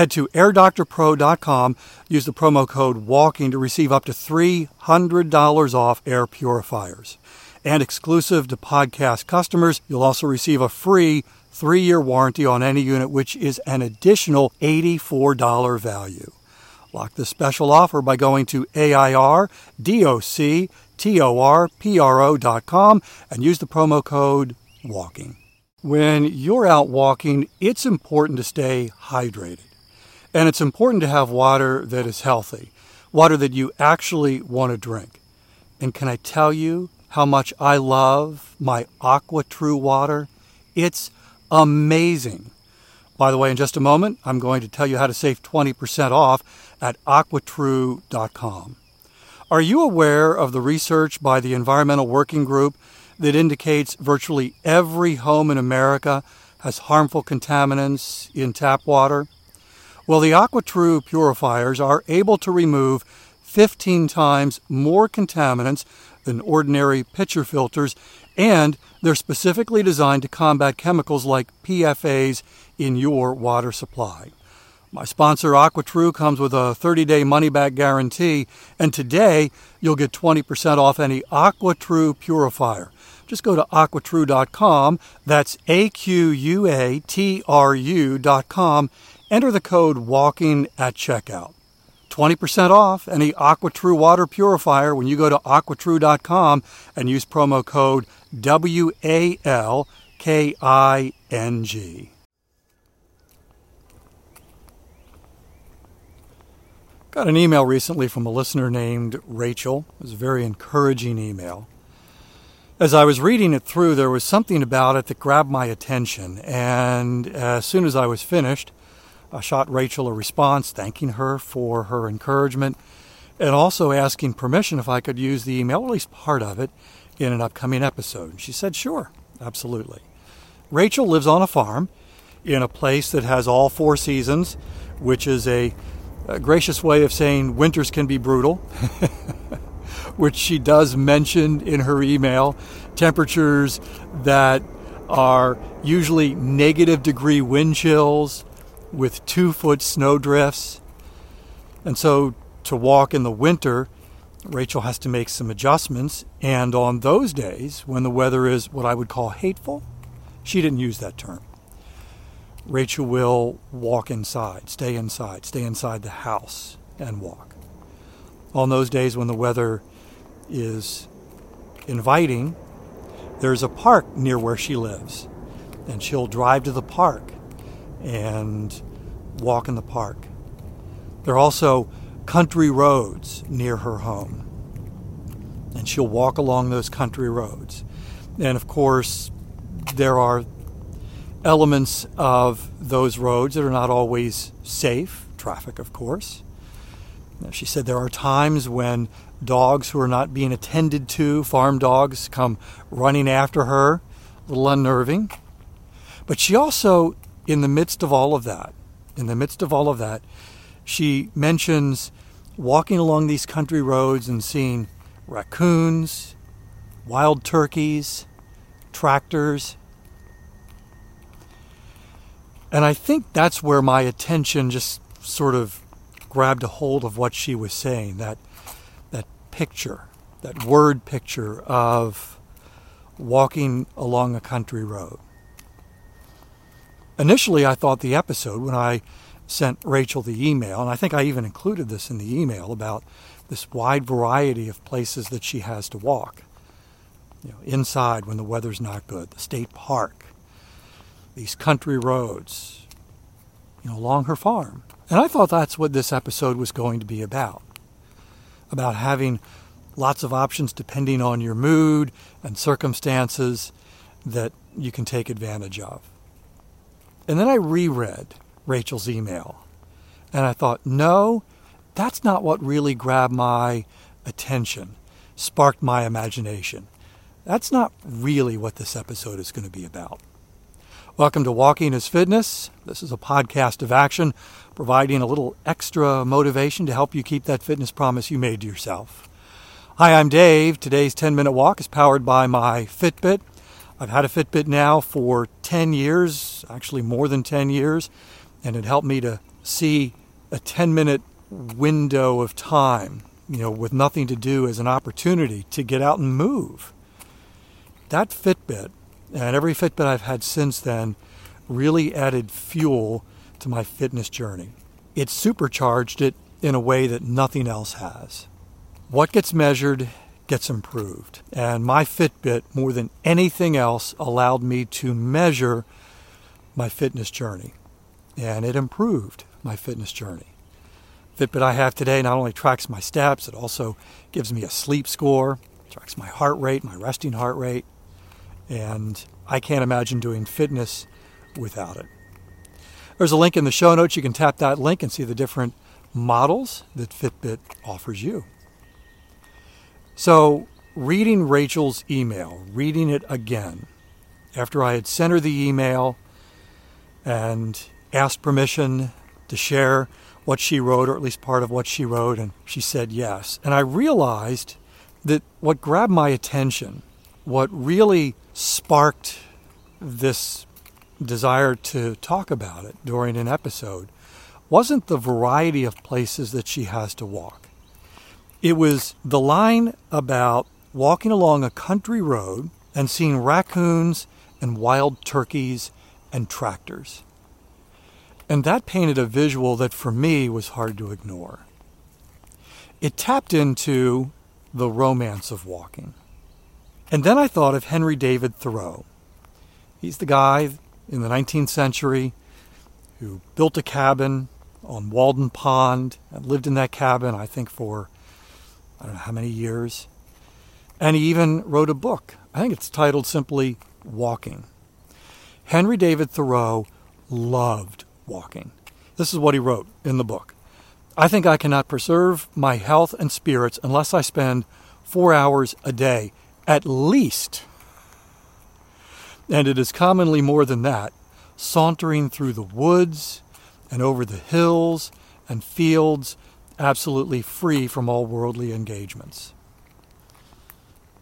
Head to airdoctorpro.com, use the promo code WALKING to receive up to $300 off air purifiers. And exclusive to podcast customers, you'll also receive a free three year warranty on any unit, which is an additional $84 value. Lock this special offer by going to AIRDOCTORPRO.com and use the promo code WALKING. When you're out walking, it's important to stay hydrated. And it's important to have water that is healthy, water that you actually want to drink. And can I tell you how much I love my AquaTru water? It's amazing. By the way, in just a moment, I'm going to tell you how to save 20% off at aquatru.com. Are you aware of the research by the Environmental Working Group that indicates virtually every home in America has harmful contaminants in tap water? Well, the AquaTru purifiers are able to remove 15 times more contaminants than ordinary pitcher filters, and they're specifically designed to combat chemicals like PFAs in your water supply. My sponsor, AquaTru, comes with a 30 day money back guarantee, and today you'll get 20% off any AquaTru purifier. Just go to aquatru.com, that's A Q U A T R U.com, enter the code WALKING at checkout. 20% off any AquaTru water purifier when you go to aquatru.com and use promo code W A L K I N G. Got an email recently from a listener named Rachel. It was a very encouraging email. As I was reading it through, there was something about it that grabbed my attention, and as soon as I was finished, I shot Rachel a response thanking her for her encouragement and also asking permission if I could use the email, at least part of it, in an upcoming episode. She said, sure, absolutely. Rachel lives on a farm in a place that has all four seasons, which is a, a gracious way of saying winters can be brutal, which she does mention in her email. Temperatures that are usually negative degree wind chills with two foot snow drifts. And so to walk in the winter, Rachel has to make some adjustments. And on those days, when the weather is what I would call hateful, she didn't use that term. Rachel will walk inside, stay inside, stay inside the house and walk. On those days when the weather is inviting, there's a park near where she lives. And she'll drive to the park and walk in the park. There are also country roads near her home. And she'll walk along those country roads. And of course, there are elements of those roads that are not always safe, traffic, of course. She said there are times when dogs who are not being attended to, farm dogs, come running after her, a little unnerving. But she also, in the midst of all of that, in the midst of all of that, she mentions walking along these country roads and seeing raccoons, wild turkeys, tractors. And I think that's where my attention just sort of grabbed a hold of what she was saying that that picture, that word picture of walking along a country road. Initially, I thought the episode, when I sent Rachel the email, and I think I even included this in the email about this wide variety of places that she has to walk. You know, inside when the weather's not good, the state park, these country roads, you know, along her farm. And I thought that's what this episode was going to be about. About having lots of options depending on your mood and circumstances that you can take advantage of. And then I reread Rachel's email and I thought, no, that's not what really grabbed my attention, sparked my imagination. That's not really what this episode is going to be about. Welcome to Walking is Fitness. This is a podcast of action, providing a little extra motivation to help you keep that fitness promise you made to yourself. Hi, I'm Dave. Today's 10 minute walk is powered by my Fitbit. I've had a Fitbit now for 10 years, actually more than 10 years, and it helped me to see a 10 minute window of time, you know, with nothing to do as an opportunity to get out and move. That Fitbit and every Fitbit I've had since then really added fuel to my fitness journey. It supercharged it in a way that nothing else has. What gets measured gets improved. And my Fitbit, more than anything else, allowed me to measure my fitness journey. And it improved my fitness journey. Fitbit I have today not only tracks my steps, it also gives me a sleep score, tracks my heart rate, my resting heart rate, and I can't imagine doing fitness without it. There's a link in the show notes. You can tap that link and see the different models that Fitbit offers you. So, reading Rachel's email, reading it again, after I had sent her the email and asked permission to share what she wrote, or at least part of what she wrote, and she said yes. And I realized that what grabbed my attention, what really sparked this desire to talk about it during an episode wasn't the variety of places that she has to walk. It was the line about walking along a country road and seeing raccoons and wild turkeys and tractors. And that painted a visual that for me was hard to ignore. It tapped into the romance of walking. And then I thought of Henry David Thoreau. He's the guy in the 19th century who built a cabin on Walden Pond and lived in that cabin, I think, for I don't know how many years. And he even wrote a book. I think it's titled simply Walking. Henry David Thoreau loved walking. This is what he wrote in the book. I think I cannot preserve my health and spirits unless I spend four hours a day at least, and it is commonly more than that, sauntering through the woods and over the hills and fields, absolutely free from all worldly engagements.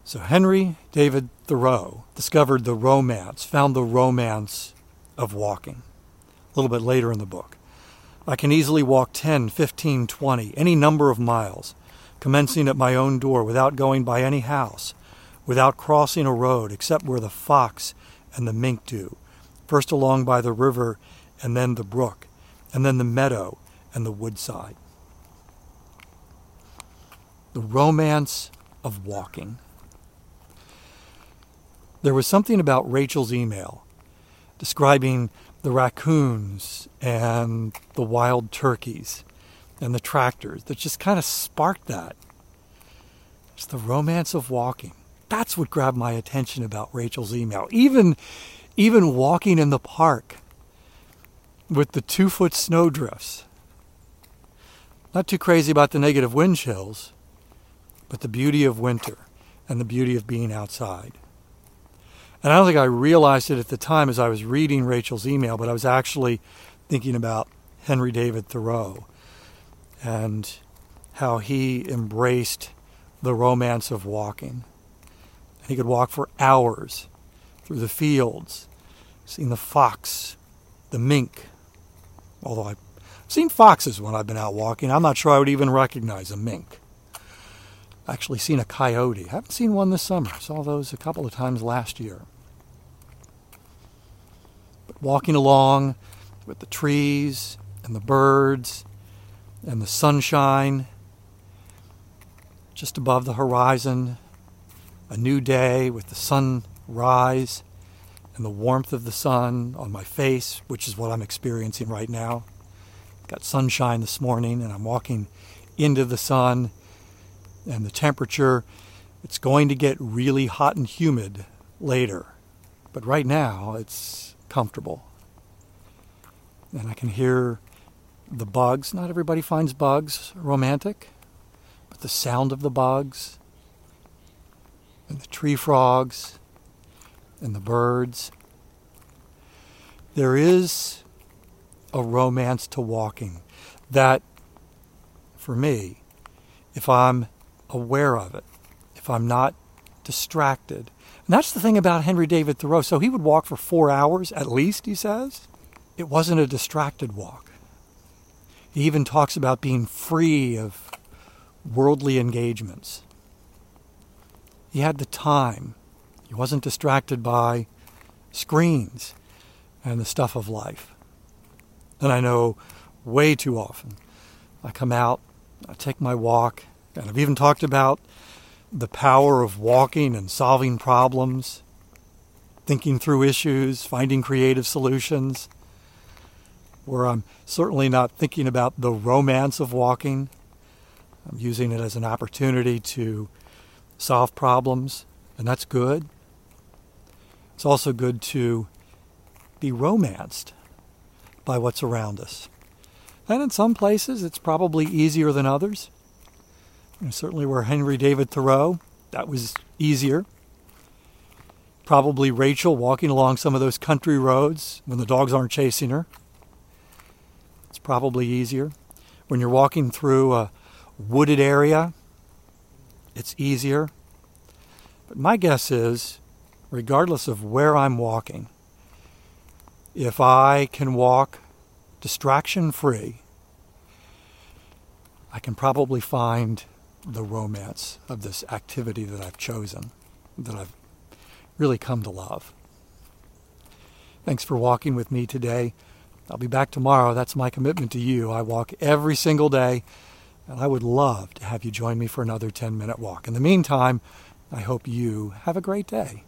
So Henry David Thoreau discovered the romance, found the romance of walking a little bit later in the book. I can easily walk 10, 15, 20, any number of miles, commencing at my own door without going by any house, without crossing a road except where the fox and the mink do, first along by the river and then the brook, and then the meadow and the woodside. The romance of walking. There was something about Rachel's email describing the raccoons and the wild turkeys and the tractors that just kind of sparked that. It's the romance of walking that's what grabbed my attention about Rachel's email. Even even walking in the park with the two foot snowdrifts. Not too crazy about the negative wind chills, but the beauty of winter and the beauty of being outside. And I don't think I realized it at the time as I was reading Rachel's email, but I was actually thinking about Henry David Thoreau and how he embraced the romance of walking. He could walk for hours through the fields, seeing the fox, the mink. Although I've seen foxes when I've been out walking, I'm not sure I would even recognize a mink. Actually, seen a coyote. Haven't seen one this summer. Saw those a couple of times last year. But walking along with the trees and the birds and the sunshine just above the horizon, a new day with the sun rise and the warmth of the sun on my face, which is what I'm experiencing right now. Got sunshine this morning and I'm walking into the sun and the temperature it's going to get really hot and humid later. But right now it's comfortable. And I can hear the bugs. Not everybody finds bugs romantic, but the sound of the bugs and the tree frogs and the birds. There is a romance to walking that, for me, if I'm aware of it, if I'm not distracted. And that's the thing about Henry David Thoreau. So he would walk for four hours at least, he says. It wasn't a distracted walk. He even talks about being free of worldly engagements. He had the time. He wasn't distracted by screens and the stuff of life. And I know way too often I come out, I take my walk, and I've even talked about the power of walking and solving problems, thinking through issues, finding creative solutions, where I'm certainly not thinking about the romance of walking. I'm using it as an opportunity to solve problems, and that's good. It's also good to be romanced by what's around us. And in some places, it's probably easier than others. And certainly where Henry David Thoreau, that was easier. Probably Rachel walking along some of those country roads when the dogs aren't chasing her. It's probably easier. When you're walking through a wooded area, it's easier. But my guess is, regardless of where I'm walking, if I can walk distraction free, I can probably find the romance of this activity that I've chosen, that I've really come to love. Thanks for walking with me today. I'll be back tomorrow. That's my commitment to you. I walk every single day, and I would love to have you join me for another 10 minute walk. In the meantime, I hope you have a great day.